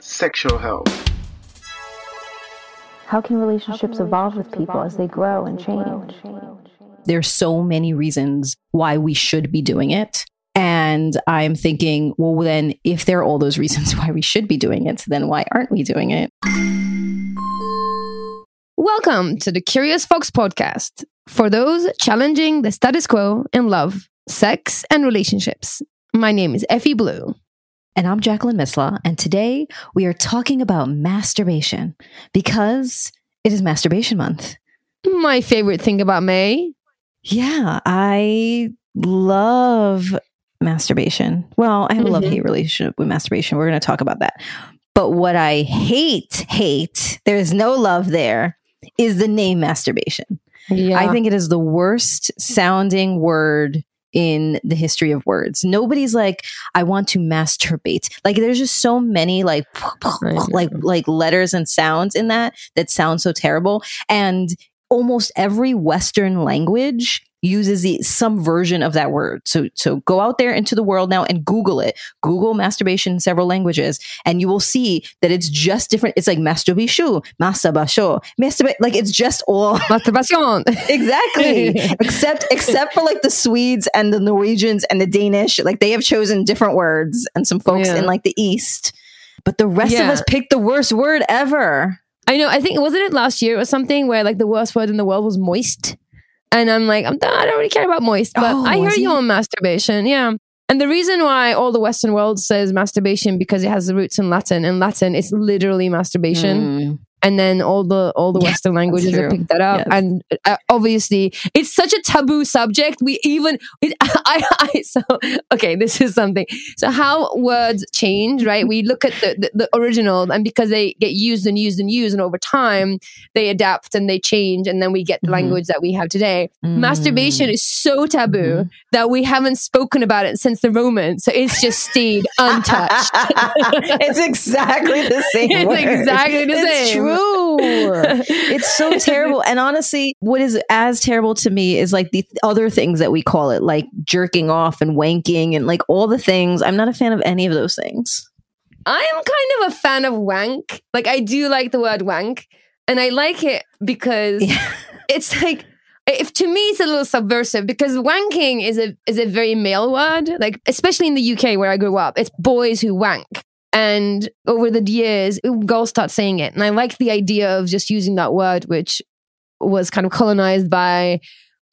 sexual health. How can relationships evolve with people as they grow and change? There's so many reasons why we should be doing it. And I'm thinking, well, then if there are all those reasons why we should be doing it, then why aren't we doing it? Welcome to the Curious Fox podcast for those challenging the status quo in love, sex, and relationships. My name is Effy Blue. And I'm Jacqueline Misla. And today we are talking about masturbation because it is masturbation month. My favorite thing about May. Yeah, I love masturbation. Well, I have a mm-hmm. love hate relationship with masturbation. We're going to talk about that. But what I hate, hate, there's no love there, is the name masturbation. Yeah. I think it is the worst sounding word in the history of words. Nobody's like, I want to masturbate. Like there's just so many like like like letters and sounds in that that sound so terrible. And almost every Western language uses the, some version of that word. So so go out there into the world now and Google it. Google masturbation in several languages, and you will see that it's just different. It's like masturbation, masturbation, masturbate. Like it's just all Masturbation. exactly except except for like the swedes and the norwegians and the danish like they have chosen different words and some folks Yeah. in like the east but the rest of us picked the worst word ever I know. I think wasn't it last year or something where like the worst word in the world was moist, and I'm like, I'm, I don't really care about moist, but Oh, I hear you on masturbation. Yeah. And the reason why all the Western world says masturbation because it has the roots in Latin. and Latin, it's literally masturbation. Mm. And then all the all the Yeah, Western languages have picked that up, Yes. and uh, obviously it's such a taboo subject. We even it, I, I so okay, this is something. So how words change, right? We look at the, the the original, and because they get used and used and used, and over time they adapt and they change, and then we get the Mhm. language that we have today. Mm. Masturbation is so taboo that we haven't spoken about it since the Romans, so it's just stayed untouched. it's exactly the same It's word. exactly the it's same. true it's so terrible and honestly what is as terrible to me is like the other things that we call it like jerking off and wanking and like all the things i'm not a fan of any of those things I am kind of a fan of wank. Like I do like the word wank, and I like it because Yeah. it's like if to me it's a little subversive because wanking is a is a very male word. Like especially in the UK where I grew up, it's boys who wank. And over the years, girls start saying it, and I like the idea of just using that word, which was kind of colonized by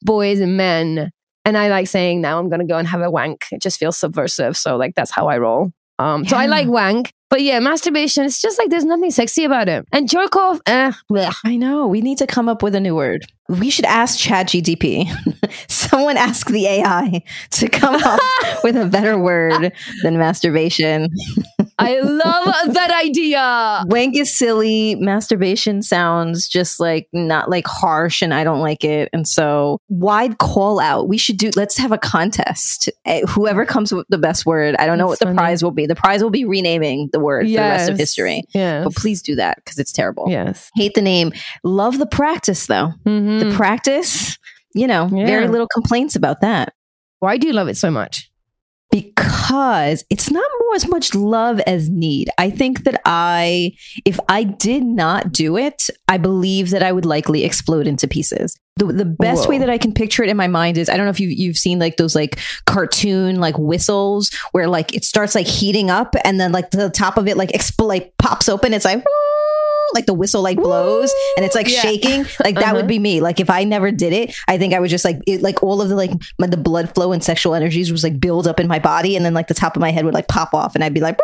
boys and men. And I like saying now I'm going to go and have a wank. It just feels subversive. So like that's how I roll. Um, So I like wank, but yeah, masturbation. It's just like there's nothing sexy about it. And jerk off, eh, blech. i know we need to come up with a new word we should ask ChatGTP. Someone ask the AI to come up with a better word than masturbation. I love that idea. Wank is silly. Masturbation sounds just like not like harsh, and I don't like it. And so, wide call out. We should do. Let's have a contest. Eh, Whoever comes with the best word. I don't know That's what the prize will be. The prize will be renaming the word for the rest of history. Yes. But please do that because it's terrible. Yes. Hate the name. Love the practice though. Mhm. The practice. You know, very little complaints about that Why do you love it so much? Because it's not more as much love as need. I think that I, if I did not do it, I believe that I would likely explode into pieces. The, the best Whoa. way that I can picture it in my mind is I don't know if you, you've seen like those like cartoon like whistles where like it starts like heating up and then like the top of it like expl- like pops open. It's like, like the whistle like blows and it's like Yeah. shaking like that Uh-huh. would be me like if i never did it i think i would just like it, like all of the like my, the blood flow and sexual energies was like build up in my body and then like the top of my head would like pop off and i'd be like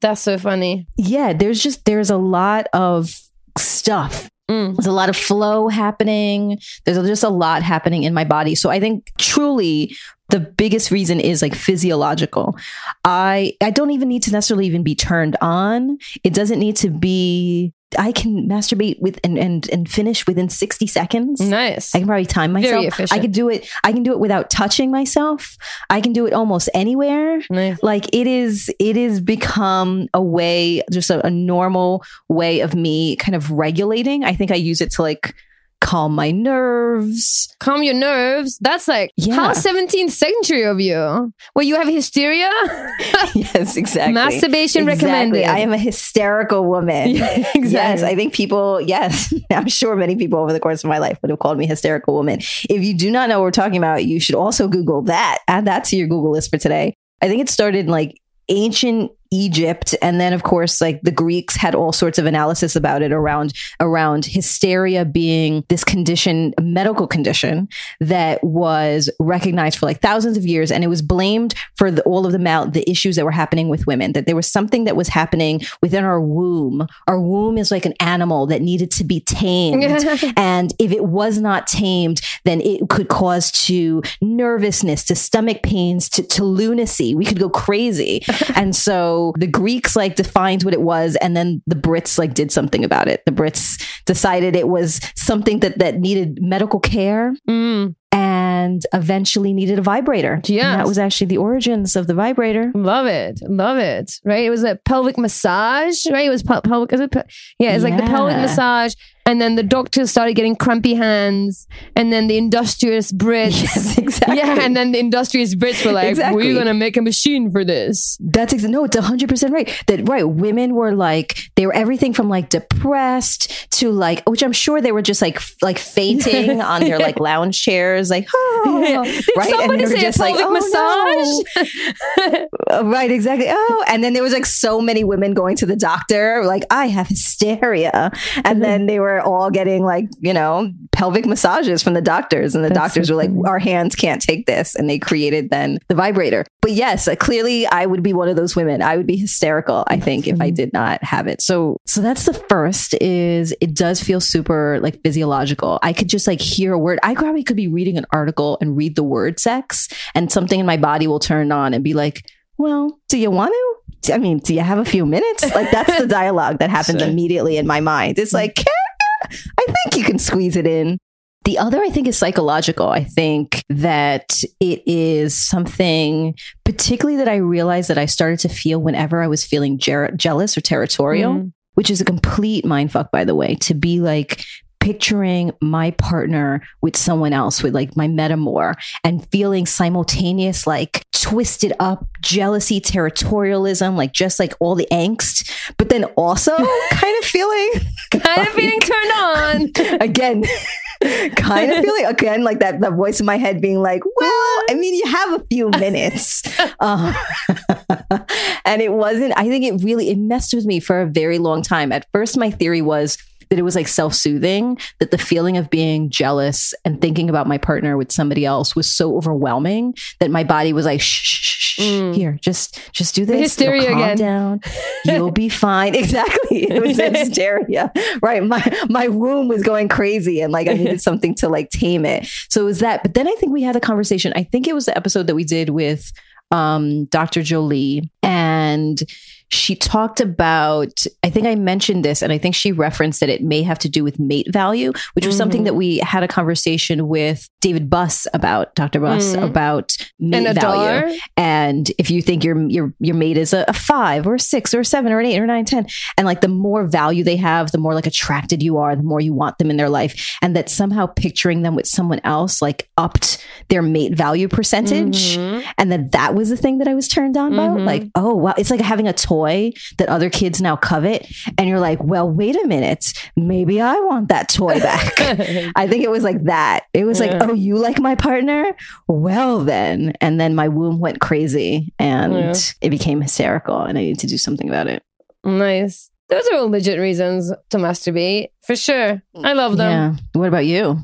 That's so funny. yeah there's just there's a lot of stuff Mm. There's a lot of flow happening. There's just a lot happening in my body. So I think truly the biggest reason is like physiological. I I don't even need to necessarily even be turned on. It doesn't need to be I can masturbate with and and, and finish within 60 seconds. Nice. I can probably time Very myself. efficient. I could do it. I can do it without touching myself. I can do it almost anywhere. Nice. Like it is, it is become a way, just a, a normal way of me kind of regulating. I think I use it to like calm my nerves. Calm your nerves. That's like Yeah. how 17th century of you. Well, you have hysteria. yes, exactly. Masturbation Exactly. recommended. I am a hysterical woman. exactly. Yes, I think people, yes, I'm sure many people over the course of my life would have called me hysterical woman. If you do not know what we're talking about, you should also Google that. Add that to your Google list for today. I think it started in like ancient Egypt. And then of course, like the Greeks had all sorts of analysis about it around, around hysteria being this condition, a medical condition that was recognized for like thousands of years. And it was blamed for the, all of the mal, the issues that were happening with women, that there was something that was happening within our womb. Our womb is like an animal that needed to be tamed. and if it was not tamed, then it could cause to nervousness, to stomach pains, to, to lunacy. We could go crazy. and so the Greeks like defined what it was, and then the Brits like did something about it. The Brits decided it was something that that needed medical care Mm, and eventually needed a vibrator. Yes. And that was actually the origins of the vibrator. love it. Love it. Right. It was a pelvic massage. Right. It was pel- pelvic. Is it yeah. It's like the pelvic massage. And then the doctors started getting crumpy hands. And then the industrious Brits. Yes, exactly. Yeah. And then the industrious Brits were like, Exactly. we're going to make a machine for this. That's ex- no, it's hundred percent right. That right. Women were like they were everything from like depressed to like, which I'm sure they were just like f- like fainting on their like lounge chairs, like oh, Did right. somebody they were say a pelvic oh, massage? no. Uh, right, exactly. Oh, and then there was like so many women going to the doctor, like I have hysteria, and then they were all getting like you know pelvic massages from the doctors, and the That's doctors so were like, our hands can't take this, and they created then the vibrator. But yes, uh, clearly I would be one of those women. I would be hysterical. I think if I did not have it. So so that's the first. Is it does feel super like physiological. I could just like hear a word. I probably could be reading an article and read the word sex, and something in my body will turn on and be like, well, do you want to? I mean, do you have a few minutes? Like that's the dialogue that happens Sure. immediately in my mind. It's like, "Yeah, I think you can squeeze it in. The other, I think, is psychological. I think that it is something, particularly that I realized that I started to feel whenever I was feeling jer- jealous or territorial, Mm. which is a complete mind fuck, by the way, to be like picturing my partner with someone else, with like my metamor, and feeling simultaneous, like twisted up jealousy, territorialism, like just like all the angst, but then also kind of feeling kind of feeling turned on. again kind of feeling again like that that voice in my head being like well i mean you have a few minutes um, and it wasn't i think it really it messed with me for a very long time at first my theory was that it was like self-soothing that the feeling of being jealous and thinking about my partner with somebody else was so overwhelming that my body was like shh, shh, shh, shh, Mm. here just just do this. hysteria You'll calm again. down. You'll be fine. Exactly. It was hysteria. Right. My my womb was going crazy and like i needed something to like tame it. So it was that. But then i think we had a conversation. I think it was the episode that we did with um dr jolie and she talked about i think i mentioned this and i think she referenced that it may have to do with mate value which was something Mhm. that we had a conversation with david buss about dr buss Mhm. about mate And value and if you think your your your mate is a, a five or a six or a seven or an eight or nine, ten, and like the more value they have, the more like attracted you are, the more you want them in their life, and that somehow picturing them with someone else like upped their mate value percentage, Mhm. and that that was the thing that I was turned on by. Like, oh wow, it's like having a toy that other kids now covet, and you're like, well, wait a minute, maybe I want that toy back. I think it was like that. It was like, oh, you like my partner? Well, then. And then my womb went crazy and Yeah. it became hysterical and I needed to do something about it. Nice. Those are all legit reasons to masturbate, for sure. I love them. Yeah. What about you?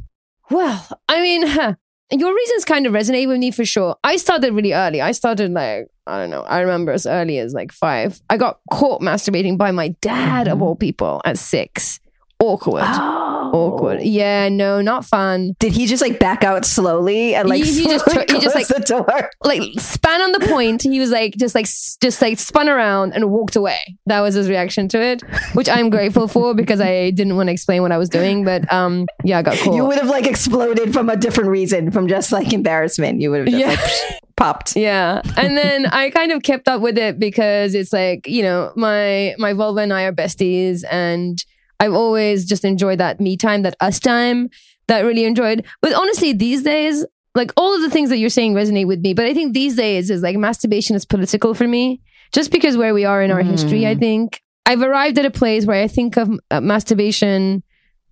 Well, I mean, huh, your reasons kind of resonate with me for sure. I started really early. I started like, I don't know, I remember as early as like five. I got caught masturbating by my dad, of Mhm. all people, at six. Awkward. awkward. Yeah, no, not fun. Did he just like back out slowly and like He- he just he just, like- the door? Like span on the point. He was like just like just like spun around and walked away. That was his reaction to it, which I'm grateful for because I didn't want to explain what I was doing. But um, yeah, I got caught. You would have like exploded from a different reason, from just like embarrassment. You would have just Yeah. like popped. Yeah. And then I kind of kept up with it because it's like, you know, my my vulva and I are besties and I've always just enjoyed that me time, that us time that really enjoyed. But honestly, these days, like all of the things that you're saying resonate with me. But I think these days is like masturbation is political for me. Just because where we are in our history, I think I've arrived at a place where I think of uh, masturbation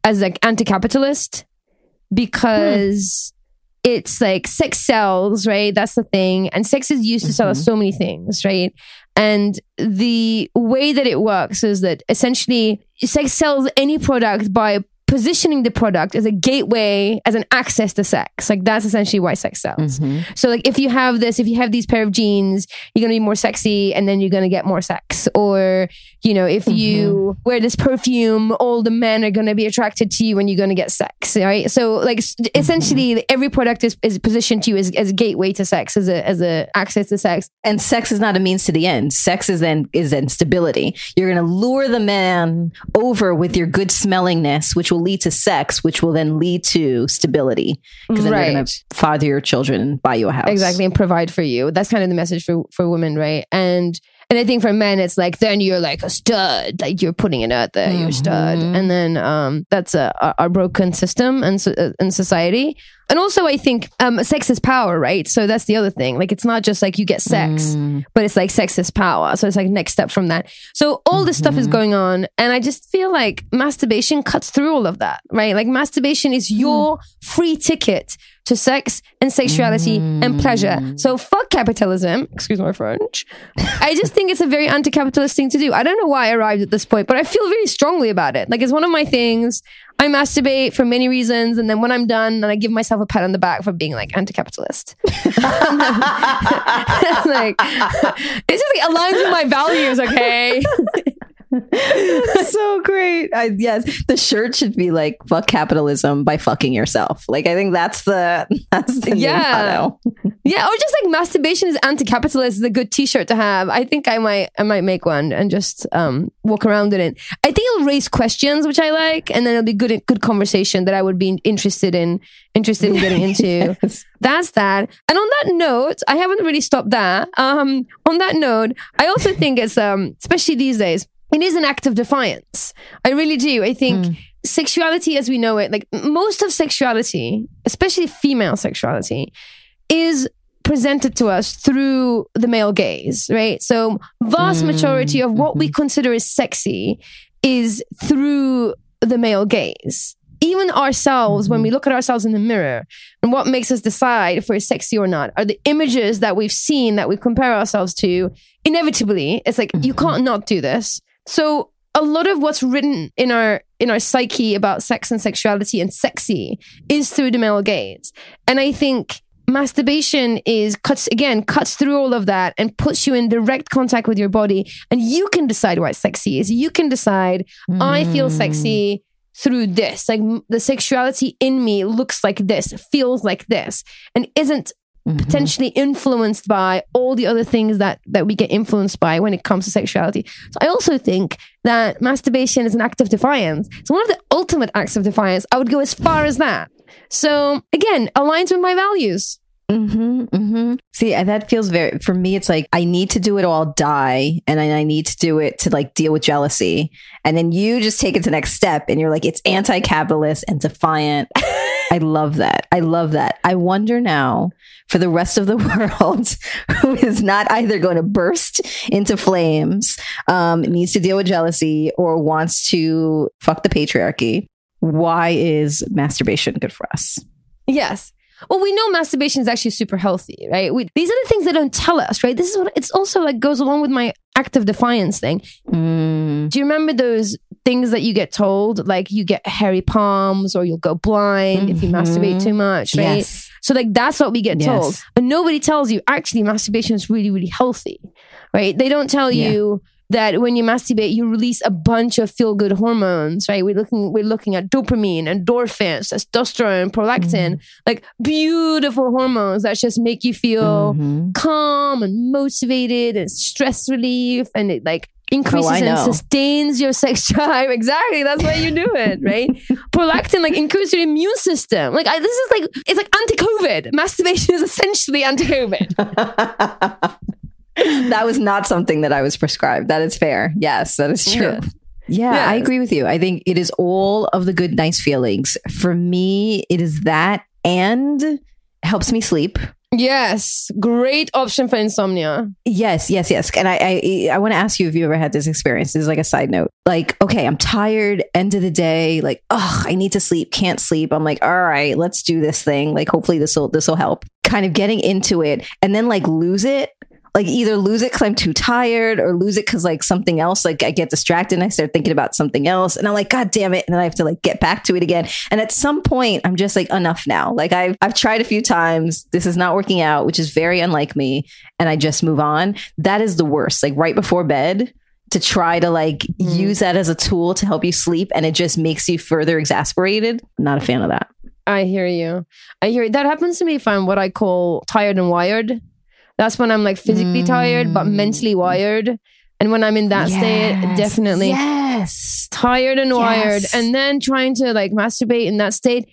as like anti-capitalist because it's like sex sells, right? That's the thing. And sex is used to sell us so many things, right? And the way that it works is that essentially sex sells any product by positioning the product as a gateway, as an access to sex. Like that's essentially why sex sells. Mm-hmm. So like if you have this, if you have these pair of jeans, you're gonna be more sexy and then you're gonna get more sex. Or, you know, if you mm-hmm. wear this perfume, all the men are gonna be attracted to you and you're gonna get sex. Right. So like s- mm-hmm. essentially every product is, is positioned to you as, as a gateway to sex, as a as a access to sex. And sex is not a means to the end. Sex is then is then stability. You're gonna lure the man over with your good smellingness, which will lead to sex, which will then lead to stability. Because then they're gonna father your children buy you a house. Exactly, and provide for you. That's kind of the message for for women, right? And and I think for men, it's like then you're like a stud, like you're putting it out there, you're a stud, and then um, that's a, a, broken system and so, uh, in society. And also, I think um, sex is power, right? So that's the other thing. Like it's not just like you get sex, but it's like sex is power. So it's like next step from that. So all this stuff is going on, and I just feel like masturbation cuts through all of that, right? Like masturbation is your free ticket to sex and sexuality and pleasure. Mm. So fuck capitalism. Excuse my French. I just think it's a very anti-capitalist thing to do. I don't know why I arrived at this point, but I feel very strongly about it. Like it's one of my things. I masturbate for many reasons, and then when I'm done, then I give myself a pat on the back for being like anti-capitalist. like it's just like aligns with my values. Okay. So great. I, yes, the shirt should be like "fuck capitalism" by fucking yourself. Like I think that's the that's the Yeah. Yeah, or just like masturbation is anti-capitalist is a good T-shirt to have. I think I might I might make one and just um walk around in it. I think it'll raise questions, which I like, and then it'll be good good conversation that I would be interested in interested in getting into. Yes. That's that. And on that note, I haven't really stopped that. Um, on that note, I also think it's um especially these days, it is an act of defiance. I really do. I think hmm. sexuality as we know it, like most of sexuality, especially female sexuality, is presented to us through the male gaze, right? So vast hmm. majority of what we mm-hmm. consider as sexy is through the male gaze. Even ourselves, when we mm-hmm. look at ourselves in the mirror, and what makes us decide if we're sexy or not are the images that we've seen that we compare ourselves to. Inevitably, it's like you mm-hmm. can't not do this. So a lot of what's written in our in our psyche about sex and sexuality and sexy is through the male gaze. And I think masturbation is cuts again cuts through all of that and puts you in direct contact with your body. And you can decide what sexy is. You can decide i feel mm. sexy through this. Like the sexuality in me looks like this feels like this and isn't Mm-hmm. potentially influenced by all the other things that that we get influenced by when it comes to sexuality. So i also think that masturbation is an act of defiance. It's one of the ultimate acts of defiance. I would go as far as that. So again aligns with my values hmm hmm See, that feels very for me. It's like I need to do it all, die, and I, need to do it to like deal with jealousy, and then you just take it to the next step, and you're like, it's anti-capitalist and defiant. I love that. I love that. I wonder now for the rest of the world who is not either going to burst into flames, um, needs to deal with jealousy, or wants to fuck the patriarchy. Why is masturbation good for us? Yes. Well, we know masturbation is actually super healthy, right? We, these are the things they don't tell us, right? This is what it's also like goes along with my act of defiance thing. Mm, Do you remember those things that you get told, like you get hairy palms or you'll go blind if you masturbate too much, right? yes. So like that's what we get Yes. told. But nobody tells you actually masturbation is really, really healthy. Right? They don't tell Yeah. you that when you masturbate, you release a bunch of feel good hormones, right? We're looking, we're looking at dopamine, endorphins, testosterone, prolactin, like beautiful hormones that just make you feel Mhm. calm and motivated and stress relief and it like increases Oh, and sustains your sex drive. Exactly. That's why you do it, right? Prolactin like increases your immune system. Like I, this is like it's like anti-COVID. Masturbation is essentially anti-COVID. that was not something that I was prescribed. That is fair. Yes, that is true. Yeah. Yeah, I agree with you. I think it is all of the good, nice feelings. For me, it is that and helps me sleep. yes, great option for insomnia. Yes, yes, yes. And I, I, I want to ask you if you ever had this experience. This is like a side note. Like, okay, I'm tired. End of the day. Like, oh, I need to sleep. Can't sleep. I'm like, all right, let's do this thing. Like, hopefully this will this will help. Kind of getting into it, and then like lose it. Like either lose it because I'm too tired, or lose it because like something else. Like I get distracted and I start thinking about something else, and I'm like, God damn it! And then I have to like get back to it again. And at some point, I'm just like, enough now. Like I've I've tried a few times. This is not working out, which is very unlike me and I just move on. That is the worst. Like right before bed to try to like mm-hmm. use that as a tool to help you sleep and it just makes you further exasperated. Not a fan of that. I hear you. I hear you. That happens to me if I'm what I call tired and wired. That's when I'm like physically tired but mentally wired. And when I'm in that state, definitely Yes. tired and wired. And then trying to like masturbate in that state.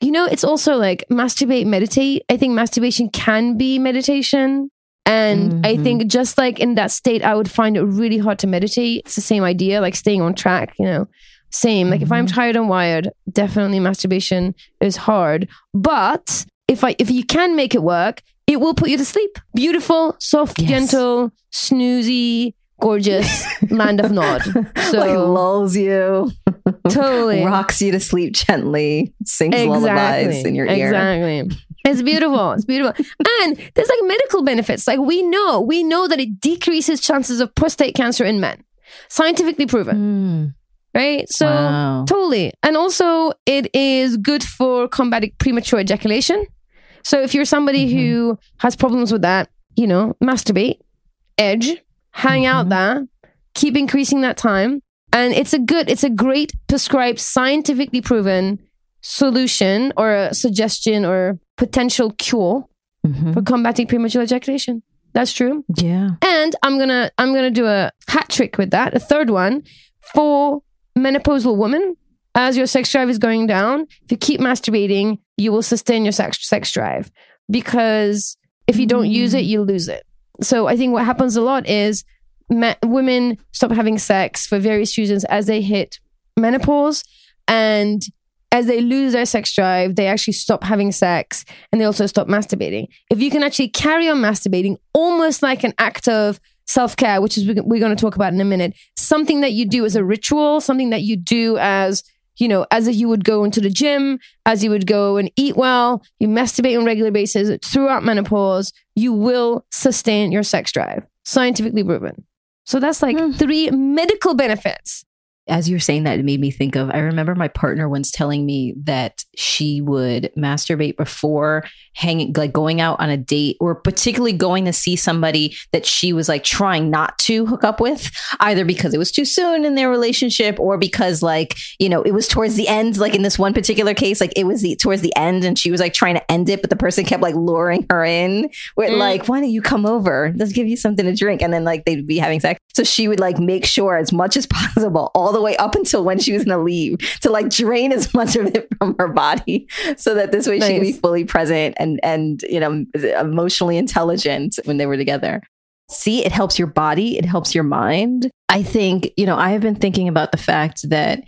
You know, it's also like masturbate, meditate. I think masturbation can be meditation. And I Mhm. think just like in that state, I would find it really hard to meditate. It's the same idea, like staying on track, you know. Same. Like if I'm tired and wired, definitely masturbation is hard. But if I if you can make it work, it will put you to sleep. Beautiful, soft, Yes. gentle, snoozy, gorgeous land of nod. So like lulls you, totally rocks you to sleep gently, sings lullabies in your ear. Exactly. It's beautiful. It's beautiful. And there's like medical benefits. Like we know, we know that it decreases chances of prostate cancer in men. Scientifically proven, Mm. right? So Wow. totally. And also it is good for combating premature ejaculation. So if you're somebody Mm-hmm. who has problems with that, you know, masturbate, edge, hang out Mm-hmm. there, keep increasing that time. And it's a good, it's a great prescribed, scientifically proven solution or a suggestion or potential cure Mhm. for combating premature ejaculation. That's true. Yeah. And I'm gonna I'm gonna do a hat trick with that. A third one for menopausal women. As your sex drive is going down, if you keep masturbating, you will sustain your sex sex drive because if you don't use it, you lose it. So I think what happens a lot is me- women stop having sex for various reasons as they hit menopause and as they lose their sex drive, they actually stop having sex and they also stop masturbating. If you can actually carry on masturbating almost like an act of self care, which is we're going to talk about in a minute, something that you do as a ritual, something that you do as you know, as if you would go into the gym, as you would go and eat well, you masturbate on a regular basis throughout menopause, you will sustain your sex drive. Scientifically proven. So that's like hmm. three medical benefits. As you're saying that, it made me think of. I remember my partner once telling me that she would masturbate before hanging, like going out on a date, or particularly going to see somebody that she was like trying not to hook up with, either because it was too soon in their relationship, or because like you know it was towards the end. Like in this one particular case, like it was the towards the end, and she was like trying to end it, but the person kept like luring her in with Mm. like, "Why don't you come over? Let's give you something to drink," and then like they'd be having sex. So she would like make sure as much as possible, all the way up until when she was going to leave, to like drain as much of it from her body, so that this way she could be fully present and and you know emotionally intelligent when they were together. See, it helps your body, it helps your mind. I think you know I have been thinking about the fact that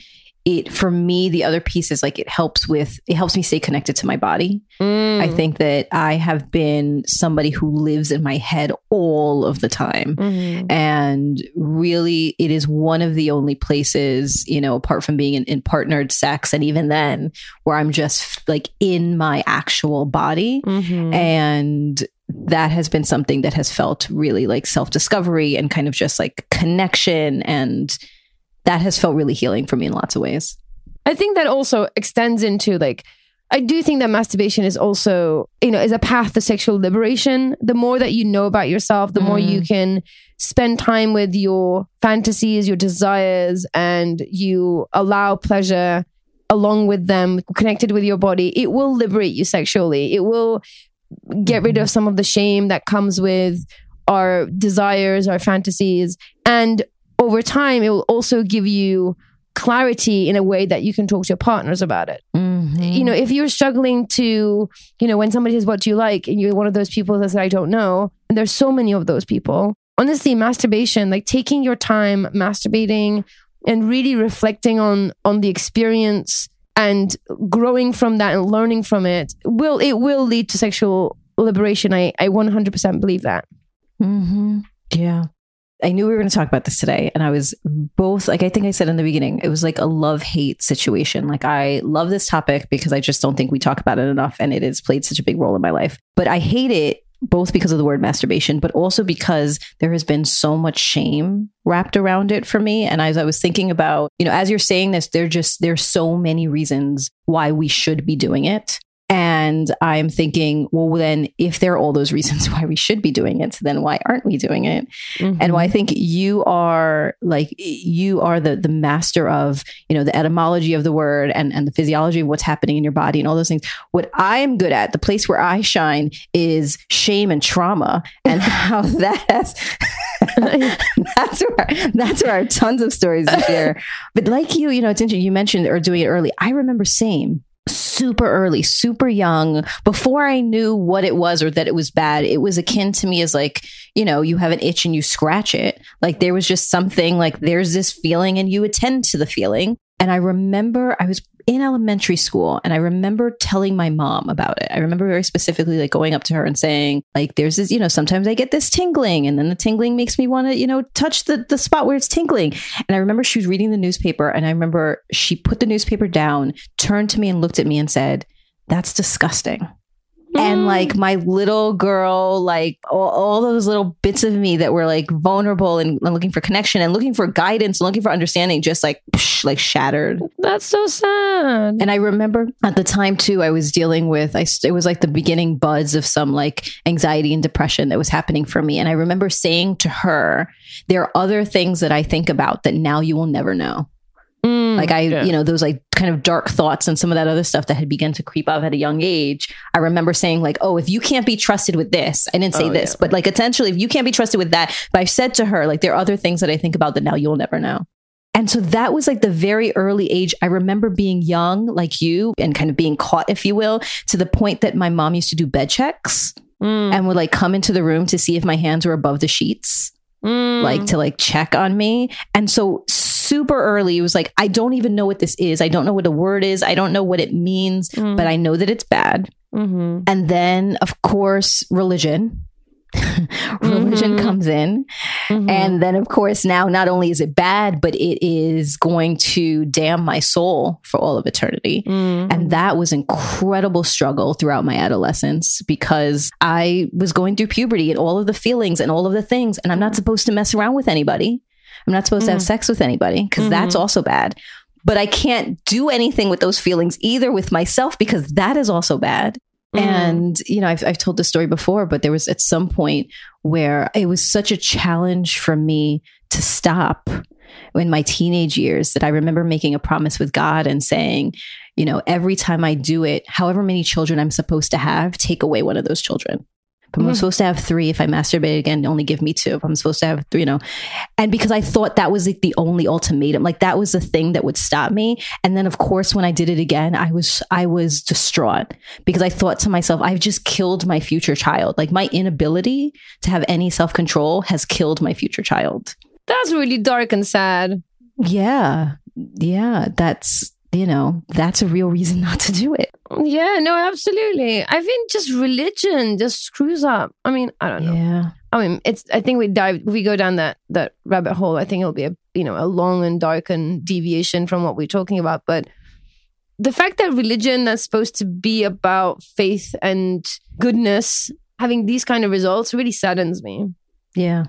it for me the other piece is like it helps with it helps me stay connected to my body. I think that I have been somebody who lives in my head all of the time. Mhm. And really, it is one of the only places, you know, apart from being in, in partnered sex, and even then, where I'm just like in my actual body. Mhm. And that has been something that has felt really like self discovery and kind of just like connection. And that has felt really healing for me in lots of ways. I think that also extends into like I do think that masturbation is also, you know, is a path to sexual liberation. The more that you know about yourself, the more you mm. can spend time with your fantasies, your desires, and you allow pleasure along with them, connected with your body. It will liberate you sexually. It will get rid of mm-hmm. some of the shame that comes with our desires, our fantasies. And over time, it will also give you clarity in a way that you can talk to your partners about it. You know, if you're struggling to, you know, when somebody says, What do you like? and you're one of those people that says, I don't know, and there's so many of those people. Honestly, masturbation, like taking your time masturbating and really reflecting on on the experience and growing from that and learning from it will it will lead to sexual liberation. I I 100% believe that. Mm-hmm. Yeah. I knew we were going to talk about this today. And I was both, like I think I said in the beginning, it was like a love hate situation. Like I love this topic because I just don't think we talk about it enough. And it has played such a big role in my life. But I hate it both because of the word masturbation, but also because there has been so much shame wrapped around it for me. And as I was thinking about, you know, as you're saying this, there just, there's so many reasons why we should be doing it. And I'm thinking, well, then if there are all those reasons why we should be doing it, then why aren't we doing it? And why I mm-hmm. think you are like you are the the master of, you know, the etymology of the word and, and the physiology of what's happening in your body and all those things. What I am good at, the place where I shine is shame and trauma and how that has that's where that's where I have tons of stories to share. But like you, you know, it's interesting. You mentioned or doing it early. I remember same super early, super young, before I knew what it was or that it was bad. It was akin to me as like, you know, you have an itch and you scratch it. Like there was just something like there's this feeling and you attend to the feeling. And I remember I was in elementary school and I remember telling my mom about it. I remember very specifically like going up to her and saying, like, there's this, you know, sometimes I get this tingling and then the tingling makes me want to, you know, touch the, the spot where it's tingling. And I remember she was reading the newspaper and I remember she put the newspaper down, turned to me and looked at me and said, that's disgusting. And mm. like my little girl, like all, all those little bits of me that were like vulnerable and, and looking for connection and looking for guidance, and looking for understanding, just like psh, like shattered. That's so sad. And I remember at the time too, I was dealing with, I, it was like the beginning buds of some like anxiety and depression that was happening for me. And I remember saying to her, there are other things that I think about that now you will never know. Mm, like I, you know, those like kind of dark thoughts and some of that other stuff that had begun to creep up at a young age. I remember saying like, oh, if you can't be trusted with this, I didn't say Oh, this, yeah. but like essentially, if you can't be trusted with that, but I said to her, like, there are other things that I think about that now you'll never know. And so that was like the very early age. I remember being young, like you, and kind of being caught, if you will, to the point that my mom used to do bed checks mm. and would like come into the room to see if my hands were above the sheets, like mm. to like check on me. And so super early, it was like, I don't even know what this is. I don't know what a word is. I don't know what it means, but I know that it's bad. Mm-hmm. And then, of course, religion. religion Mhm. comes in. Mm-hmm. And then, of course, now not only is it bad, but it is going to damn my soul for all of eternity. Mm-hmm. And that was incredible struggle throughout my adolescence because I was going through puberty and all of the feelings and all of the things. And I'm not supposed to mess around with anybody. I'm not supposed to have mm. sex with anybody because that's mm-hmm. also bad. But I can't do anything with those feelings either with myself because that is also bad. Mm. And, you know, I've, I've told this story before, but there was at some point where it was such a challenge for me to stop in my teenage years that I remember making a promise with God and saying, you know, every time I do it, however many children I'm supposed to have, take away one of those children. If I'm mm-hmm. supposed to have three, if I masturbate again, only give me two. If I'm supposed to have three, you know, and because I thought that was like the only ultimatum, like that was the thing that would stop me. And then, of course, when I did it again, I was I was distraught because I thought to myself, I've just killed my future child. Like my inability to have any self control has killed my future child. That's really dark and sad. Yeah, yeah, that's you know that's a real reason not to do it. Yeah, no, absolutely. I think just religion just screws up. I mean, I don't know. Yeah. I mean, it's. I think we dive. We go down that that rabbit hole, I think it'll be a you know a long and dark and deviation from what we're talking about. But the fact that religion that's supposed to be about faith and goodness having these kind of results really saddens me. Yeah.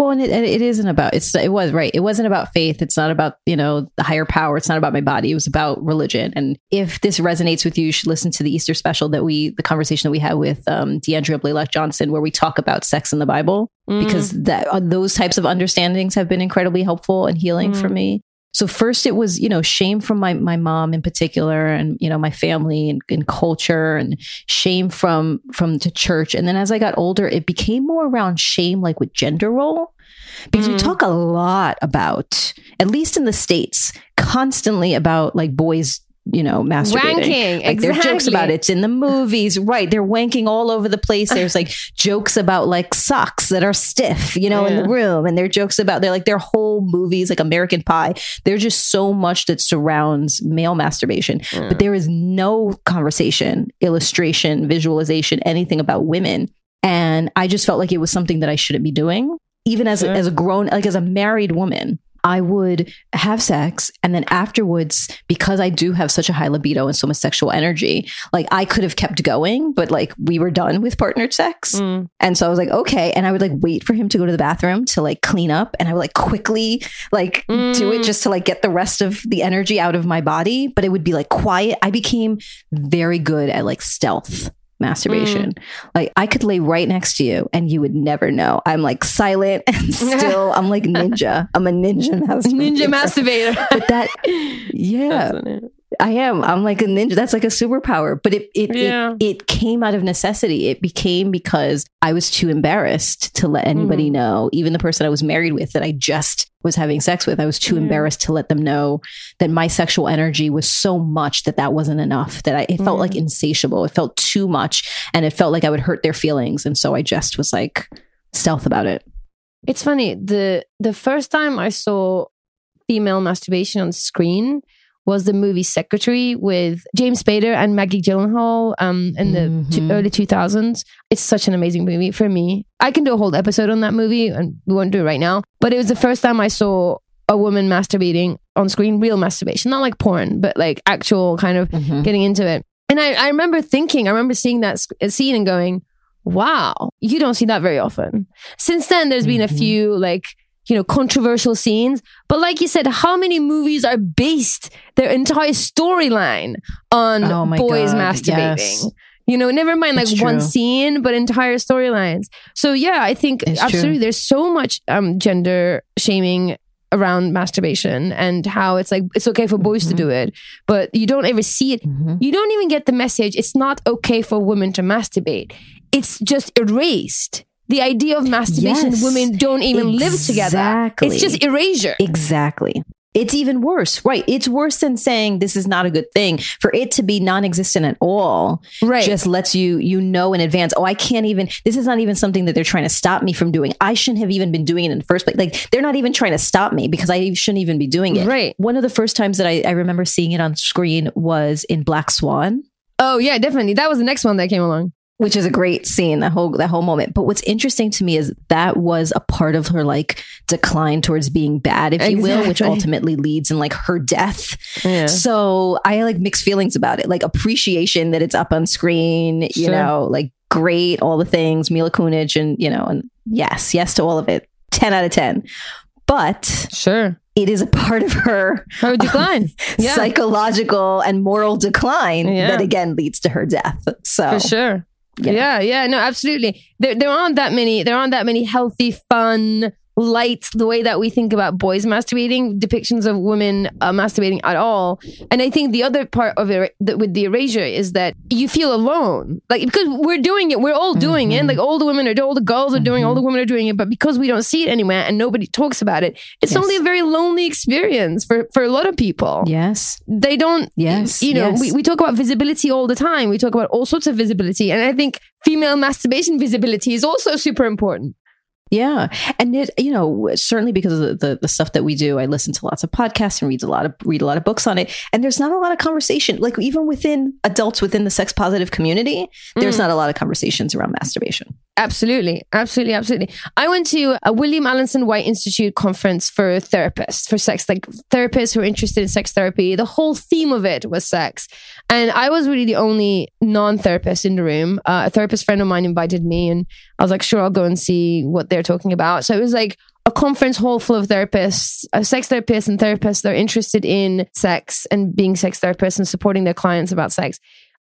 Well, and it, it isn't about it's it was right. It wasn't about faith. It's not about you know the higher power. It's not about my body. It was about religion. And if this resonates with you, you should listen to the Easter special that we the conversation that we had with um, Deandra Blaylock Johnson, where we talk about sex in the Bible because that uh, those types of understandings have been incredibly helpful and healing for me. So first it was, you know, shame from my my mom in particular and, you know, my family and, and culture and shame from from the church. And then as I got older, it became more around shame like with gender role. Because we mm. talk a lot about, at least in the States, constantly about like boys, you know, masturbating. Wanking, Like there are jokes about it. It's in the movies, right? They're wanking all over the place. There's like jokes about like socks that are stiff, you know, in the room, and there are jokes about they're like their whole movies, like American Pie. There's just so much that surrounds male masturbation, but there is no conversation, illustration, visualization, anything about women. And I just felt like it was something that I shouldn't be doing, even as as a grown, like as a married woman. I would have sex and then afterwards, because I do have such a high libido and so much sexual energy, like I could have kept going, but like we were done with partnered sex. Mm. And so I was like, okay. And I would like wait for him to go to the bathroom to like clean up and I would like quickly like do it mm. just to like get the rest of the energy out of my body. But it would be like quiet. I became very good at like stealth masturbation. Like I could lay right next to you and you would never know. I'm like silent and still I'm like ninja. I'm a ninja masturbator. Ninja masturbator. But that yeah. I am. I'm like a ninja. That's like a superpower. But it it, Yeah. it it came out of necessity. It became because I was too embarrassed to let anybody Mm-hmm. know, even the person I was married with that I just was having sex with. I was too embarrassed to let them know that my sexual energy was so much that that wasn't enough. That I, it felt Mm. like insatiable. It felt too much, and it felt like I would hurt their feelings. And so I just was like stealth about it. It's funny. The the first time I saw female masturbation on screen was the movie Secretary with James Spader and Maggie Gyllenhaal um, in the two, Mhm. early 2000s. It's such an amazing movie for me. I can do a whole episode on that movie, and we won't do it right now. But it was the first time I saw a woman masturbating on screen, real masturbation, not like porn, but like actual kind of Mhm. getting into it. And I, I remember thinking, I remember seeing that sc- scene and going, wow, you don't see that very often. Since then, there's been a Mhm. few like, you know, controversial scenes. But like you said, how many movies are based their entire storyline on Oh boys God, masturbating? yes. You know, never mind like one scene, but entire storylines. So yeah, I think It's absolutely true. there's so much um, gender shaming around masturbation and how it's like it's okay for boys to Mhm. do it, but you don't ever see it Mhm. you don't even get the message it's not okay for women to masturbate it's just erased the idea of masturbation Yes. women don't even live together it's just erasure Exactly. It's even worse, right? It's worse than saying this is not a good thing. For it to be non-existent at all, right just lets you you know in advance. Oh, I can't even. This is not even something that they're trying to stop me from doing. I shouldn't have even been doing it in the first place. Like they're not even trying to stop me because I shouldn't even be doing it. Right. One of the first times that I, I remember seeing it on screen was in Black Swan. oh yeah definitely that was the next one that came along which is a great scene that whole that whole moment. But what's interesting to me is that was a part of her like decline towards being bad if you will which ultimately leads in like her death. Yeah. So i like mixed feelings about it like appreciation that it's up on screen you Sure. know like great all the things mila kunis and you know and yes yes to all of it. 10 out of 10 but sure. it is a part of her her decline. Yeah. psychological and moral decline Yeah. that again leads to her death. So for sure Yeah. yeah. yeah no absolutely there, there aren't that many there aren't that many healthy fun light the way that we think about boys masturbating depictions of women uh, masturbating at all. And i think the other part of it that with the erasure is that you feel alone. Like because we're doing it we're all doing it. Mhm. like all the women are all the girls are doing all the women are doing it. But because we don't see it anywhere and nobody talks about it it's Yes. only a very lonely experience for for a lot of people. Yes. They don't Yes, you know yes. we, we talk about visibility all the time. We talk about all sorts of visibility. And i think female masturbation visibility is also super important Yeah, and it, you know, certainly because of the, the stuff that we do, I listen to lots of podcasts and read a lot of read a lot of books on it. And there's not a lot of conversation, like even within adults within the sex positive community, there's Mm. not a lot of conversations around masturbation. Absolutely, absolutely, absolutely. I went to a William Alanson White Institute conference for therapists, for sex, like therapists who are interested in sex therapy. The whole theme of it was sex, and I was really the only non-therapist in the room. Uh, a therapist friend of mine invited me, and I was like, "Sure, I'll go and see what they're talking about." So it was like a conference hall full of therapists, uh, sex therapists and therapists that are interested in sex and being sex therapists and supporting their clients about sex.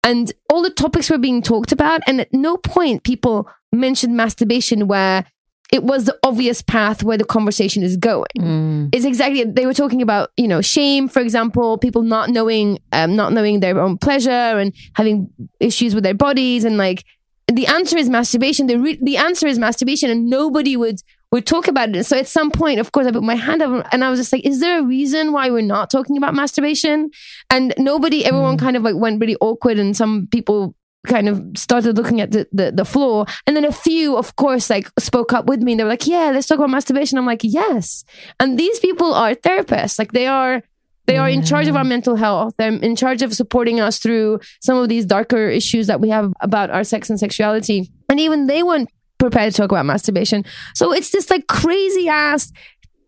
And all the topics were being talked about. And at no point people mentioned masturbation where it was the obvious path where the conversation is going. It's exactly they were talking about you know shame, for example, people not knowing um, not knowing their own pleasure and having issues with their bodies, and like the answer is masturbation. The re- the answer is masturbation, and nobody would would talk about it. So at some point, of course, I put my hand up and I was just like, "Is there a reason why we're not talking about masturbation?" And nobody, everyone mm. kind of like went really awkward, and some people kind of started looking at the, the, the floor. And then a few, of course, like spoke up with me and they were like, yeah, let's talk about masturbation. I'm like, yes. And these people are therapists. Like they are, they are in charge of our mental health. They're in charge of supporting us through some of these darker issues that we have about our sex and sexuality. And even they weren't prepared to talk about masturbation. So it's this like crazy ass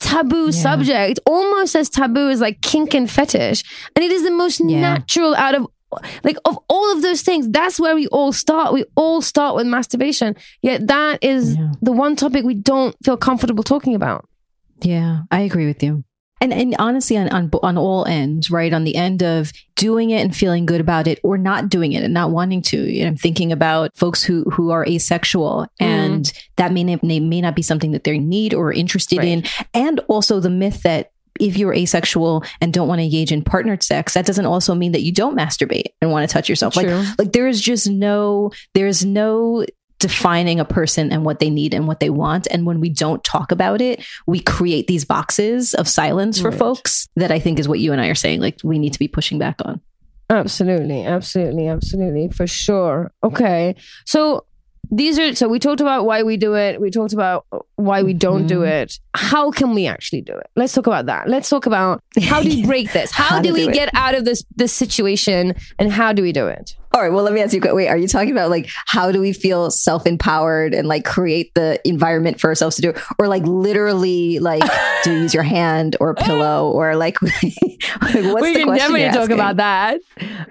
taboo subject, almost as taboo as like kink and fetish. And it is the most natural out of like of all of those things. That's where we all start. We all start with masturbation. Yet that is the one topic we don't feel comfortable talking about. Yeah, I agree with you. And and honestly, on on on all ends, right? On the end of doing it and feeling good about it, or not doing it and not wanting to. You know, I'm thinking about folks who who are asexual, mm-hmm. and that may not, may may not be something that they need or are interested in, and also the myth that. If you're asexual and don't want to engage in partnered sex, that doesn't also mean that you don't masturbate and want to touch yourself. True. Like, like there is just no, there is no defining a person and what they need and what they want. And when we don't talk about it, we create these boxes of silence for Right. folks that I think is what you and I are saying. Like we need to be pushing back on. absolutely absolutely absolutely for sure okay so these are so we talked about why we do it we talked about why we don't do mm-hmm. it how can we actually do it let's talk about that let's talk about how do we break this how, How do we do get out of this this situation and how do we do it All right. Well, let me ask you. Wait, are you talking about like how do we feel self empowered and like create the environment for ourselves to do it, or like literally like do you use your hand or a pillow or like what's we the can definitely talk asking? about that.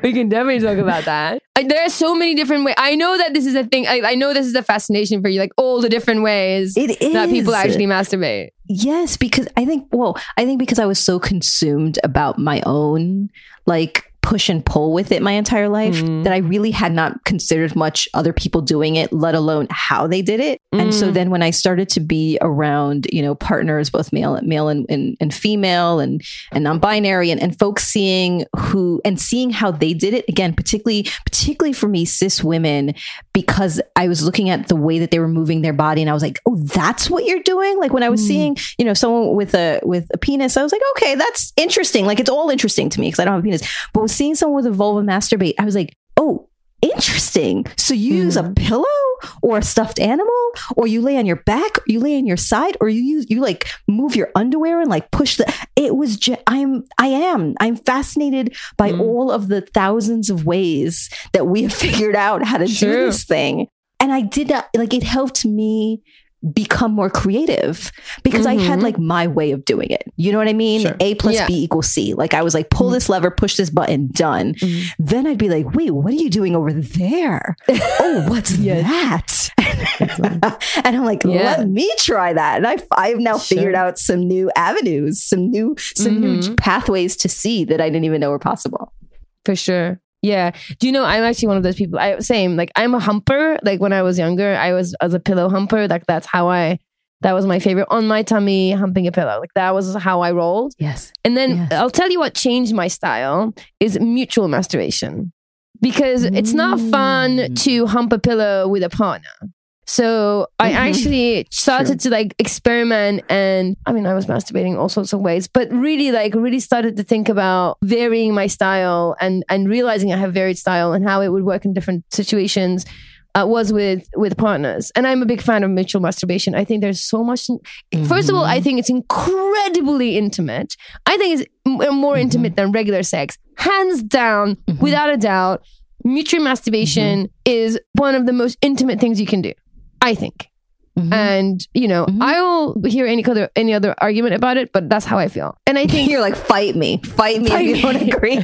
We can definitely talk about that. Like, there are so many different ways. I know that this is a thing. I, I know this is a fascination for you, like all the different ways It that people actually masturbate. Yes, because I think, well, I think because I was so consumed about my own like push and pull with it my entire life Mm-hmm. that I really had not considered much other people doing it, let alone how they did it. And Mm. so then when I started to be around, you know, partners, both male, male and, and, and female and, and non-binary and, and folks seeing who and seeing how they did it again, particularly, particularly for me, cis women, because I was looking at the way that they were moving their body and I was like, oh, that's what you're doing. Like when I was mm. seeing, you know, someone with a, with a penis, I was like, okay, that's interesting. Like it's all interesting to me because I don't have a penis, but with seeing someone with a vulva masturbate, I was like, interesting. So you use a mm-hmm. pillow or a stuffed animal, or you lay on your back, you lay on your side, or you use you like move your underwear and like push the. It was just I'm I am I'm fascinated by mm. all of the thousands of ways that we have figured out how to do this thing, and I did not like it helped me become more creative because I had mm-hmm. like my way of doing it. You know what I mean? A plus Yeah. B equals C. Like I was like, pull mm-hmm. this lever, push this button, done. Mm-hmm. Then I'd be like, wait, what are you doing over there? oh, what's that? and I'm like, Yeah. let me try that. And I, I've now figured out some new avenues, some new, some new pathways to see that I didn't even know were possible. For sure. Yeah. Do you know I'm actually one of those people. I same like I'm a humper. Like when I was younger, I was as a pillow humper. Like that's how I that was my favorite on my tummy humping a pillow. Like that was how I rolled. Yes. And then Yes. I'll tell you what changed my style is mutual masturbation. Because it's not fun mm. to hump a pillow with a partner. So I mm-hmm. actually started to like experiment and I mean I was masturbating all sorts of ways, but really like really started to think about varying my style and and realizing I have varied style and how it would work in different situations. Uh, was with with partners, and I'm a big fan of mutual masturbation. I think there's so much. First of all, I mm-hmm. think it's incredibly intimate. I think it's m- uh, more mm-hmm. intimate than regular sex, hands down, without a doubt. Mutual masturbation is one of the most intimate things you can do. I think. Mhm. And you know, Mhm. I'll hear any other any other argument about it, but that's how I feel. And I think You're like, fight me, fight me Fight if you don't me. agree.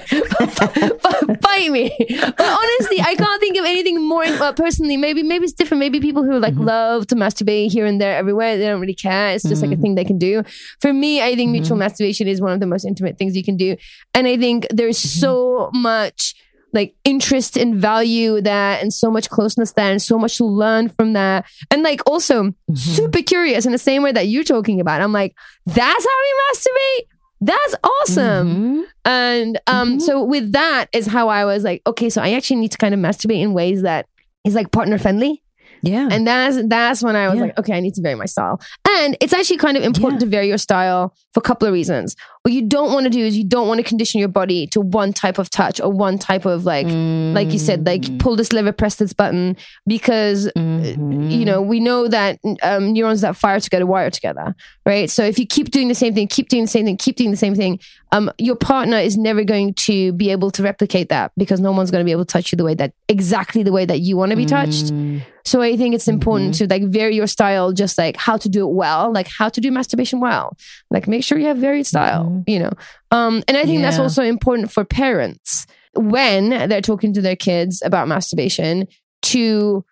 fight me. But honestly, I can't think of anything more. Well, personally, maybe maybe it's different. Maybe people who like Mhm. love to masturbate here and there, everywhere, they don't really care. It's just like a Mhm. thing they can do. For me, I think mutual Mhm. masturbation is one of the most intimate things you can do, and I think there's Mm-hmm. so much like interest and value there and so much closeness there and so much to learn from that and like also Mm-hmm. super curious in the same way that you're talking about i'm like that's how we masturbate that's awesome Mhm. and um, Mhm. so with that is how I was like, okay, so I actually need to kind of masturbate in ways that is like partner friendly. Yeah. And that's that's when I was Yeah. like, okay, I need to vary my style. And it's actually kind of important Yeah. to vary your style for a couple of reasons. What you don't want to do is you don't want to condition your body to one type of touch or one type of like like you said, like Mm. pull this lever, press this button, because Mhm. you know we know that um, neurons that fire together wire together right so if you keep doing the same thing keep doing the same thing keep doing the same thing um, your partner is never going to be able to replicate that because no one's going to be able to touch you the way that exactly the way that you want to be touched Mm. So i think it's important to like vary your style just like how to do it well like how to do masturbation well. Like make sure you have varied style Mhm. you know? Um, and i think that's also important for parents when they're talking to their kids about masturbation to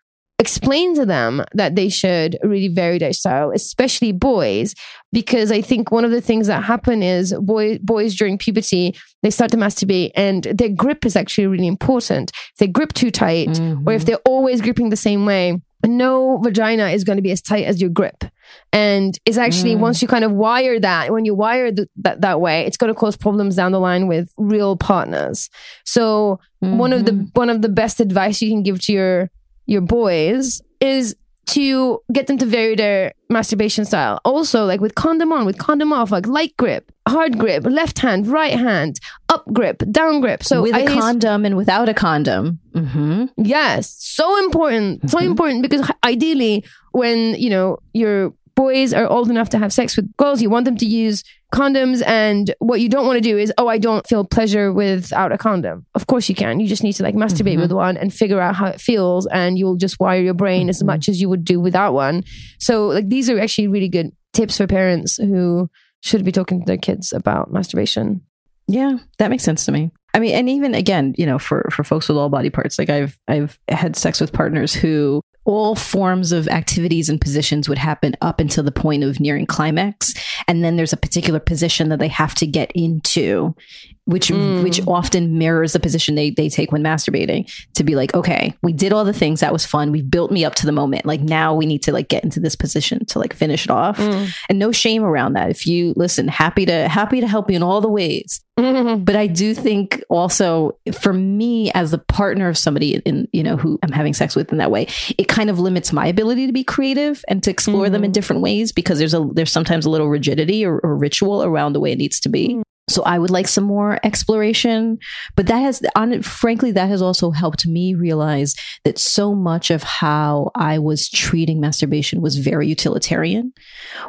explain to them that they should really vary their style, especially boys, because I think one of the things that happen is boy, boys during puberty, they start to masturbate and their grip is actually really important. If they grip too tight or if Mhm. they're always gripping the same way, no vagina is going to be as tight as your grip. And it's actually Mm. once you kind of wire that, when you wire th- that that way, it's going to cause problems down the line with real partners. So one of the Mhm. one of the best advice you can give to your your boys is to get them to vary their masturbation style. Also, like with condom on, with condom off, like light grip, hard grip, left hand, right hand, up grip, down grip. So with I a condom and without a condom. hmm Yes, so important, so Mhm. important because ideally, when you know your boys are old enough to have sex with girls, you want them to use condoms, and what you don't want to do is, oh, I don't feel pleasure without a condom. Of course, you can. You just need to like masturbate Mhm. with one and figure out how it feels, and you'll just wire your brain as Mhm. much as you would do without one. So, like, these are actually really good tips for parents who should be talking to their kids about masturbation. Yeah, that makes sense to me. I mean, and even again, you know, for for folks with all body parts, like I've I've had sex with partners who all forms of activities and positions would happen up until the point of nearing climax, and then there's a particular position that they have to get into, which Mm. which often mirrors the position they they take when masturbating to be like, okay, we did all the things that was fun, we built me up to the moment, like now we need to like get into this position to like finish it off, and no shame around that. If you listen, happy to happy to help you in all the ways Mm. but I do think also for me as the partner of somebody in you know who I'm having sex with in that way, it kind of limits my ability to be creative and to explore them in different ways because there's a there's sometimes a little rigidity or, or ritual around the way it needs to be. So I would like some more exploration, but that has on frankly that has also helped me realize that so much of how I was treating masturbation was very utilitarian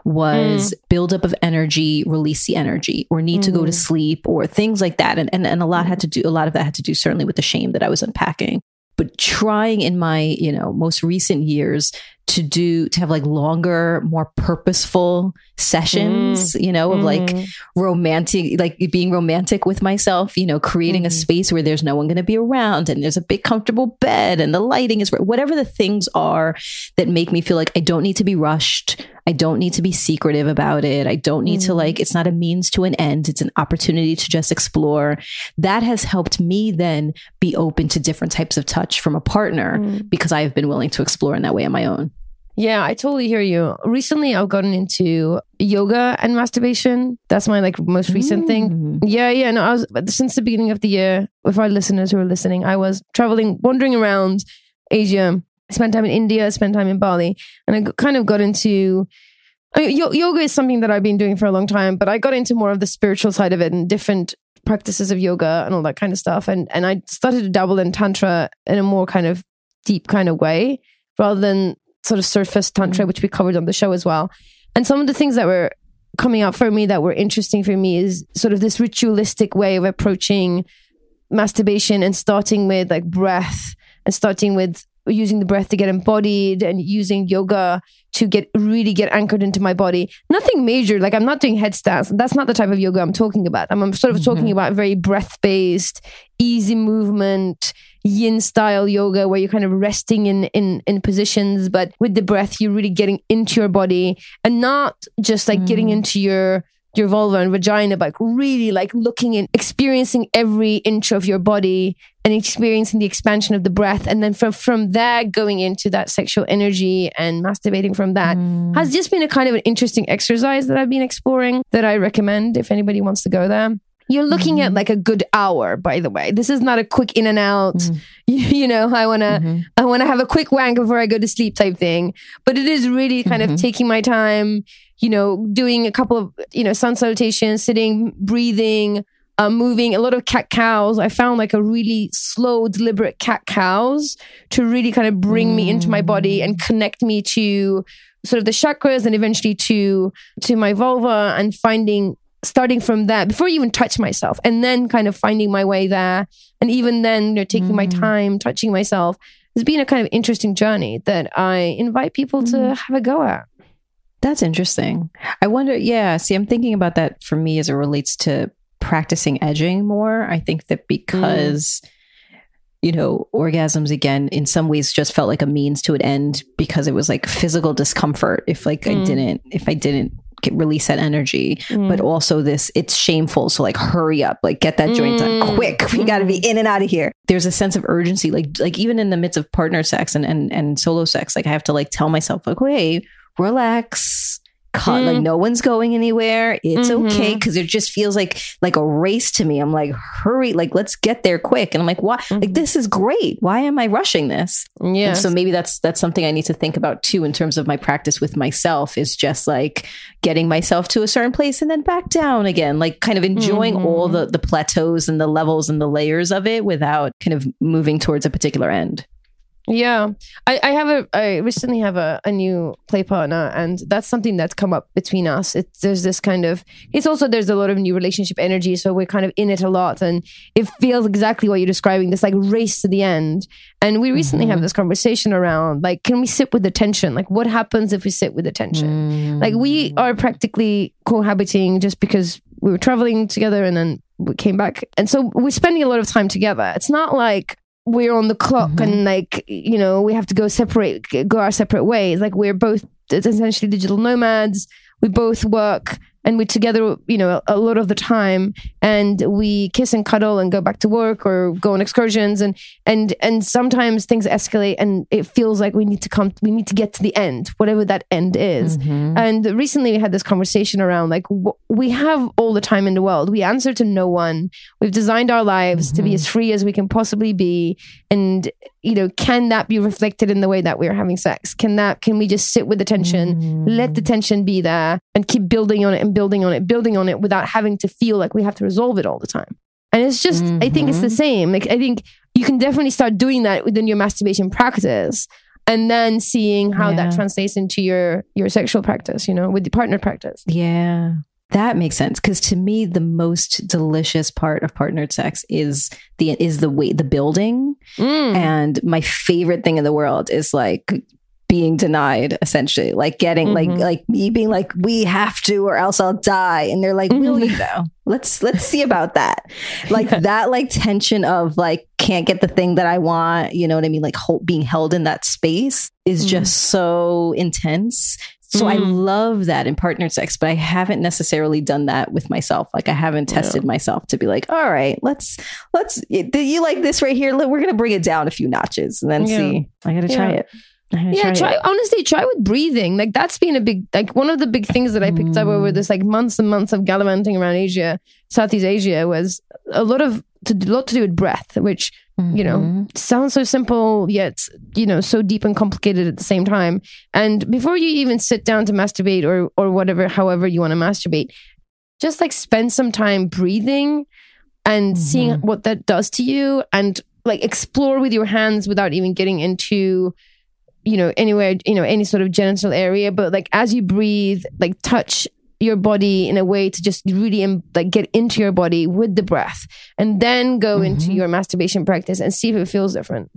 was build up of energy, release the energy, or need to go to Mm. sleep, or things like that. And, and and a lot had to do a lot of that had to do certainly with the shame that I was unpacking. But trying in my, you know, most recent years to do to have like longer, more purposeful sessions, you know, of like Mm. romantic, like being romantic with myself, you know, creating a Mhm. space where there's no one going to be around and there's a big comfortable bed and the lighting is. Whatever the things are that make me feel like I don't need to be rushed. I don't need to be secretive about it. I don't need to Mhm. like, it's not a means to an end. It's an opportunity to just explore. That has helped me then be open to different types of touch from a partner Mm. because I have been willing to explore in that way on my own. Yeah, I totally hear you. Recently, I've gotten into yoga and masturbation. That's my like most recent thing. Mm. Yeah, yeah. No, I was since the beginning of the year. With our listeners who are listening, I was traveling, wandering around Asia. I spent time in India, I spent time in Bali, and I kind of got into. I mean, yo- yoga is something that I've been doing for a long time, but I got into more of the spiritual side of it and different practices of yoga and all that kind of stuff. And and I started to dabble in tantra in a more kind of deep kind of way, rather than sort of surface tantra, mm. which we covered on the show as well. And some of the things that were coming up for me that were interesting for me is sort of this ritualistic way of approaching masturbation and starting with like breath and starting with using the breath to get embodied and using yoga to get really get anchored into my body. Nothing major. Like I'm not doing headstands. That's not the type of yoga I'm talking about. I'm, I'm sort of talking mm-hmm. about very breath based, easy movement, yin style yoga where you're kind of resting in in in positions, but with the breath you're really getting into your body and not just like getting mm. into your your vulva and vagina, but like really like looking and experiencing every inch of your body and experiencing the expansion of the breath. And then from, from there, going into that sexual energy and masturbating from that mm. has just been a kind of an interesting exercise that I've been exploring that I recommend if anybody wants to go there. You're looking at mm-hmm. like a good hour, by the way. This is not a quick in and out. You, mm. you know, I wanna, mm-hmm. I wanna have a quick wank before I go to sleep type thing. But it is really kind of mm-hmm. taking my time. You know, doing a couple of you know sun salutations, sitting, breathing, uh, moving. A lot of cat cows. I found like a really slow, deliberate cat cows to really kind of bring me into my body mm. and connect me to sort of the chakras and eventually to to my vulva and finding starting from that before you even touch myself and then kind of finding my way there. And even then you know taking my mm. time touching myself. Has been a kind of interesting journey that i invite people to mm. have a go at That's interesting. I wonder, yeah, see, I'm thinking about that for me as it relates to practicing edging more. I think that mm. because, you know, orgasms again, in some ways just felt like a means to an end because it was like physical discomfort if like I mm. didn't, if I didn't get, release that energy, mm. but also this, it's shameful. So like, hurry up, like get that joint done quick. We got to be in and out of here. There's a sense of urgency, like, like even in the midst of partner sex and, and, and solo sex, like I have to like tell myself like, hey, relax. Cut, like mm. no one's going anywhere. It's okay mm-hmm. because it just feels like like a race to me. I'm like, hurry, like let's get there quick. And I'm like, why? Like mm-hmm. this is great. Why am I rushing this? yeah so maybe that's that's something I need to think about too in terms of my practice with myself is just like getting myself to a certain place and then back down again, like kind of enjoying all mm-hmm. the the plateaus and the levels and the layers of it without kind of moving towards a particular end. Yeah, I, I have a. I recently have a, a new play partner, and that's something that's come up between us. It's there's this kind of. It's also there's a lot of new relationship energy, so we're kind of in it a lot, and it feels exactly what you're describing. This like race to the end, and we recently have mm-hmm. this conversation around like, can we sit with the tension? Like, what happens if we sit with the tension? Mm. Like, we are practically cohabiting just because we were traveling together, and then we came back, and so we're spending a lot of time together. It's not like we're on the clock mm-hmm. and like you know we have to go separate go our separate ways. Like we're both essentially digital nomads. We both work and we're together you know a lot of the time and we kiss and cuddle and go back to work or go on excursions and and and sometimes things escalate and it feels like we need to come we need to get to the end whatever that end is. Mm-hmm. And recently we had this conversation around like w- we have all the time in the world. We answer to no one. We've designed our lives to be mm-hmm. as free as we can possibly be and you know can that be reflected in the way that we're having sex? Can that can we just sit with the tension mm. let the tension be there and keep building on it and building on it building on it without having to feel like we have to resolve it all the time? And it's just i think it's the mm-hmm. same. Like i think you can definitely start doing that within your masturbation practice and then seeing how that translates into your your sexual practice you know with the partner practice. Yeah. That makes sense because to me the most delicious part of partnered sex is the is the way the building Mm. and my favorite thing in the world is like being denied essentially like getting like mm-hmm. like me being like we have to or else I'll die and they're like will you mm-hmm. though let's let's see about that like that like tension of like can't get the thing that I want you know what I mean like hold, being held in that space is mm-hmm. just so intense so I love that in partnered sex, but I haven't necessarily done that with myself. Like I haven't tested myself to be like, all right, let's let's. Do you like this right here? We're gonna bring it down a few notches and then Yeah. see. I gotta try Yeah. it. Yeah try, try honestly try with breathing. Like that's been a big like one of the big things that i picked up over this like months and months of gallivanting around asia southeast asia was a lot of to, a lot to do with breath which you know sounds so simple yet you know so deep and complicated at the same time. And before you even sit down to masturbate or or whatever however you want to masturbate just like spend some time breathing and seeing what that does to you and like explore with your hands without even getting into you know anywhere you know any sort of genital area but like as you breathe like touch your body in a way to just really um, like get into your body with the breath and then go into your masturbation practice and see if it feels different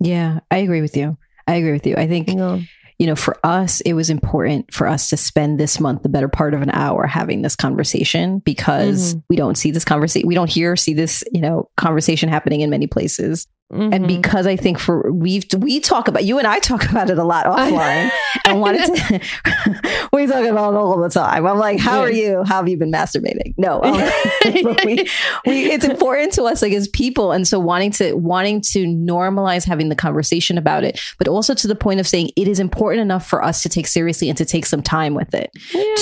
Yeah, I agree with you. I agree with you. I think you know you know, for us, it was important for us to spend this month the better part of an hour having this conversation because Mhm. we don't see this conversation, we don't hear, see this, you know, conversation happening in many places. And Mhm. because I think for we've we talk about you and I talk about it a lot offline and wanted to we talk about it all the time. I'm like, how are you? How have you been masturbating? No, um, we, we it's important to us like as people, and so wanting to wanting to normalize having the conversation about it, but also to the point of saying it is important enough for us to take seriously and to take some time with it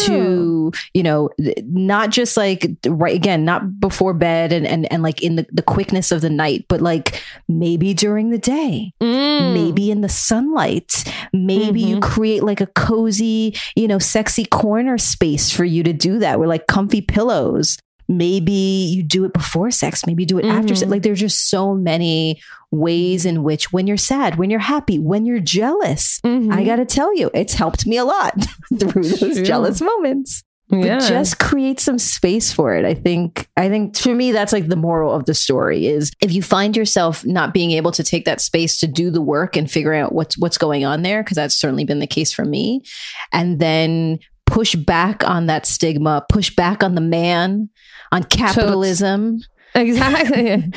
to you know not just like right again not before bed and and, and like in the, the quickness of the night but like maybe during the day Mm. maybe in the sunlight maybe you Mhm. create like a cozy you know sexy corner space for you to do that with like comfy pillows maybe you do it before sex maybe you do it after sex Mhm. like there's just so many ways in which when you're sad when you're happy when you're jealous Mhm. i gotta tell you it's helped me a lot through those True. jealous moments but just create some space for it i think i think for me that's like the moral of the story is if you find yourself not being able to take that space to do the work and figure out what's what's going on there because that's certainly been the case for me and then push back on that stigma push back on the man on capitalism exactly.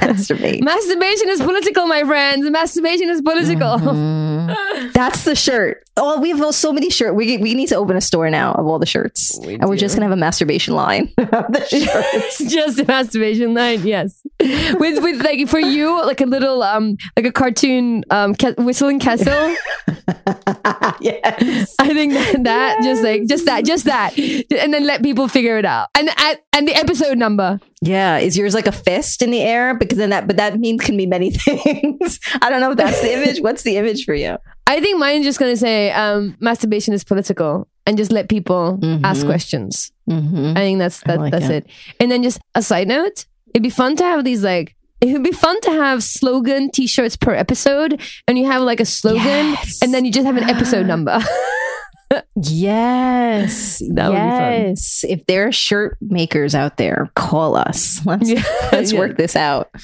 masturbate Masturbation is political, my friends. Masturbation is political. Mhm. That's the shirt. Oh, we have so many shirts. We we need to open a store now of all the shirts, We and we're just gonna have a masturbation line of the shirts. Just a masturbation line, yes. With with like for you, like a little um like a cartoon um ca- whistling castle. yes. I think that, that just like just that just that, and then let people figure it out. And and, and the episode number. Yeah. Is yours like a fist in the air? Because then that, but that means can be many things. I don't know if that's the image. What's the image for you? I think mine's just gonna say um masturbation is political, and just let people ask Mhm. questions. Mm-hmm. I think that's that, like that's it. it. And then just a side note, it'd be fun to have these like it would be fun to have slogan t-shirts per episode and you have like a slogan Yes. and then you just have an episode number. Yes. That would be fun. yes. If there are shirt makers out there, call us. Let's Yeah. let's Yeah. work this out.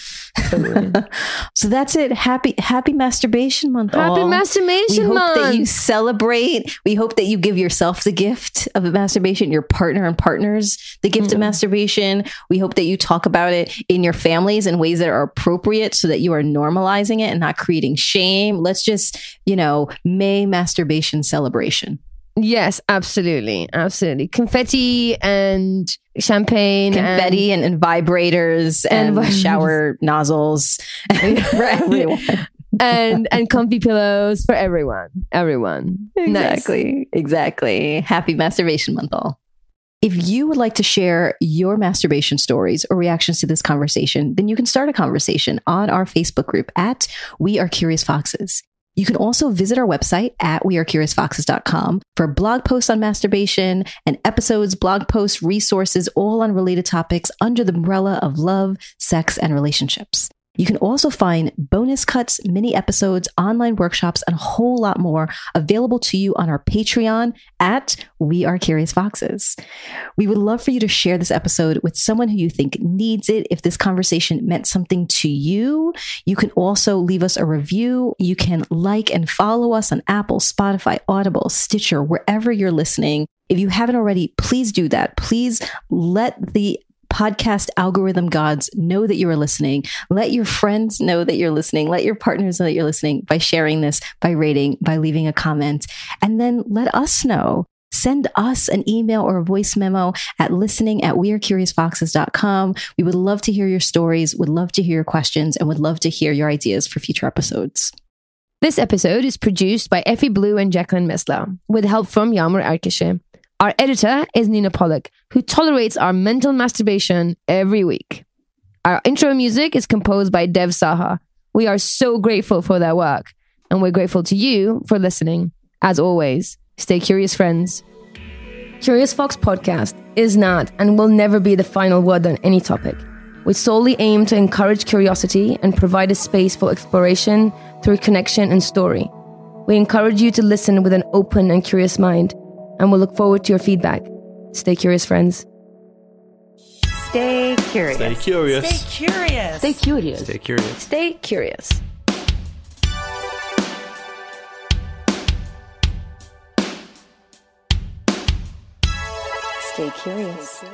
so that's it. Happy happy masturbation month. Happy all. We masturbation hope that you celebrate. We hope that you give yourself the gift of masturbation, your partner and partners the gift Mm-hmm. of masturbation. We hope that you talk about it in your families in ways that are appropriate so that you are normalizing it and not creating shame. Let's just, you know, May masturbation celebration. Yes, absolutely. Absolutely. Confetti and champagne Confetti and, and vibrators and, And shower nozzles for everyone. and and, comfy pillows for everyone. Everyone. Nice. Exactly. Exactly. Happy masturbation month, all. If you would like to share your masturbation stories or reactions to this conversation, then you can start a conversation on our Facebook group at We Are Curious Foxes. You can also visit our website at wearecuriousfoxes.com for blog posts on masturbation and episodes, blog posts, resources, all on related topics under the umbrella of love, sex, and relationships. You can also find bonus cuts, mini episodes, online workshops, and a whole lot more available to you on our Patreon at We Are Curious Foxes. We would love for you to share this episode with someone who you think needs it. If this conversation meant something to you, you can also leave us a review. You can like and follow us on Apple, Spotify, Audible, Stitcher, wherever you're listening. If you haven't already, please do that. Please let the podcast algorithm gods know that you are listening. Let your friends know that you're listening. Let your partners know that you're listening by sharing this, by rating, by leaving a comment. And then let us know. Send us an email or a voice memo at listening at wearecuriousfoxes.com. We would love to hear your stories, would love to hear your questions, and would love to hear your ideas for future episodes. This episode is produced by Effy Blue and Jacqueline Misla with help from Yamur Arkeshe. Our editor is Nina Pollock, who tolerates our mental masturbation every week. Our intro music is composed by Dev Saha. We are so grateful for their work, and we're grateful to you for listening. As always, stay curious, friends. Curious Fox Podcast is not and will never be the final word on any topic. We solely aim to encourage curiosity and provide a space for exploration through connection and story. We encourage you to listen with an open and curious mind, and we'll look forward to your feedback. Stay curious, friends. Stay curious. Stay curious. Stay curious. Stay curious. Stay curious. Stay curious. Stay curious.